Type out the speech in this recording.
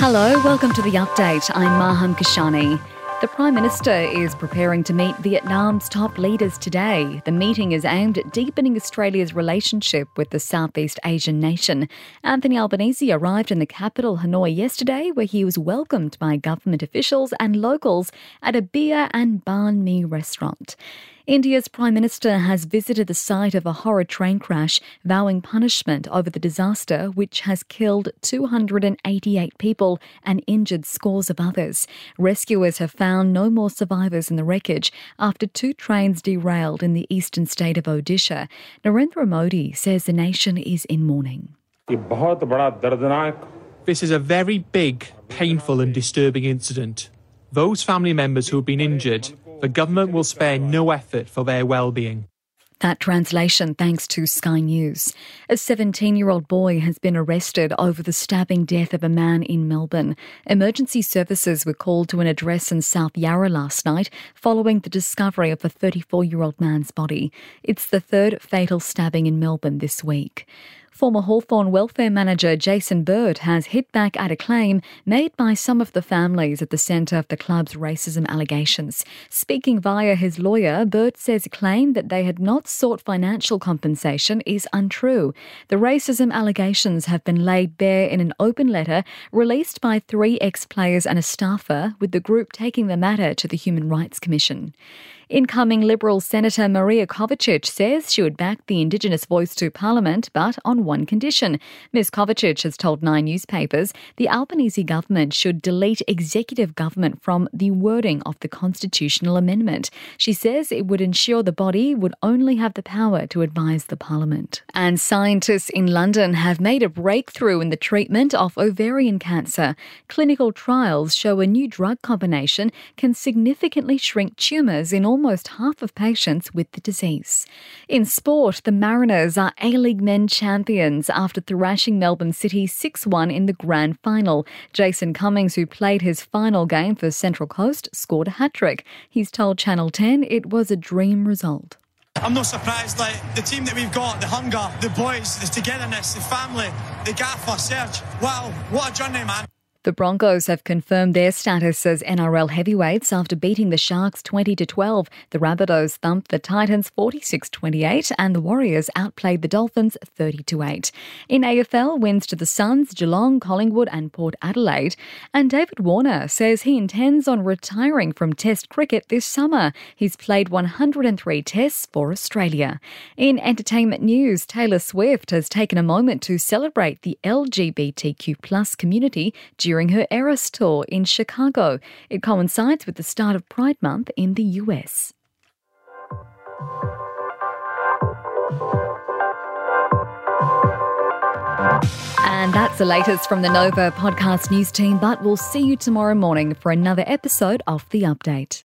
Hello, welcome to the update. I'm Maham Kashani. The Prime Minister is preparing to meet Vietnam's top leaders today. The meeting is aimed at deepening Australia's relationship with the Southeast Asian nation. Anthony Albanese arrived in the capital, Hanoi, yesterday, where he was welcomed by government officials and locals at a beer and banh mi restaurant. India's Prime Minister has visited the site of a horror train crash, vowing punishment over the disaster, which has killed 288 people and injured scores of others. Rescuers have found no more survivors in the wreckage after two trains derailed in the eastern state of Odisha. Narendra Modi says the nation is in mourning. This is a very big, painful, and disturbing incident. Those family members who have been injured the government will spare no effort for their well-being. That translation thanks to Sky News. A 17 year old boy has been arrested over the stabbing death of a man in Melbourne. Emergency services were called to an address in South Yarra last night following the discovery of a 34 year old man's body. It's the third fatal stabbing in Melbourne this week. Former Hawthorn welfare manager Jason Burt has hit back at a claim made by some of the families at the centre of the club's racism allegations. Speaking via his lawyer, Burt says a claim that they had not sought financial compensation is untrue. The racism allegations have been laid bare in an open letter released by three ex players and a staffer, with the group taking the matter to the Human Rights Commission. Incoming Liberal Senator Maria Kovacic says she would back the Indigenous voice to Parliament, but on one condition. Ms Kovacic has told Nine newspapers the Albanese government should delete executive government from the wording of the constitutional amendment. She says it would ensure the body would only have the power to advise the Parliament. And scientists in London have made a breakthrough in the treatment of ovarian cancer. Clinical trials show a new drug combination can significantly shrink tumours in all almost half of patients with the disease. In sport, the Mariners are A League men champions after thrashing Melbourne City 6 1 in the grand final. Jason Cummings, who played his final game for Central Coast, scored a hat trick. He's told Channel 10 it was a dream result. I'm not surprised. Like the team that we've got, the hunger, the boys, the togetherness, the family, the gaffer, Serge. Wow, what a journey, man. The Broncos have confirmed their status as NRL heavyweights after beating the Sharks 20 to 12. The Rabbitohs thumped the Titans 46-28 and the Warriors outplayed the Dolphins 30 to 8. In AFL, wins to the Suns, Geelong, Collingwood and Port Adelaide. And David Warner says he intends on retiring from Test cricket this summer. He's played 103 tests for Australia. In entertainment news, Taylor Swift has taken a moment to celebrate the LGBTQ community during during her Eras tour in Chicago. It coincides with the start of Pride Month in the US. And that's the latest from the Nova podcast news team, but we'll see you tomorrow morning for another episode of The Update.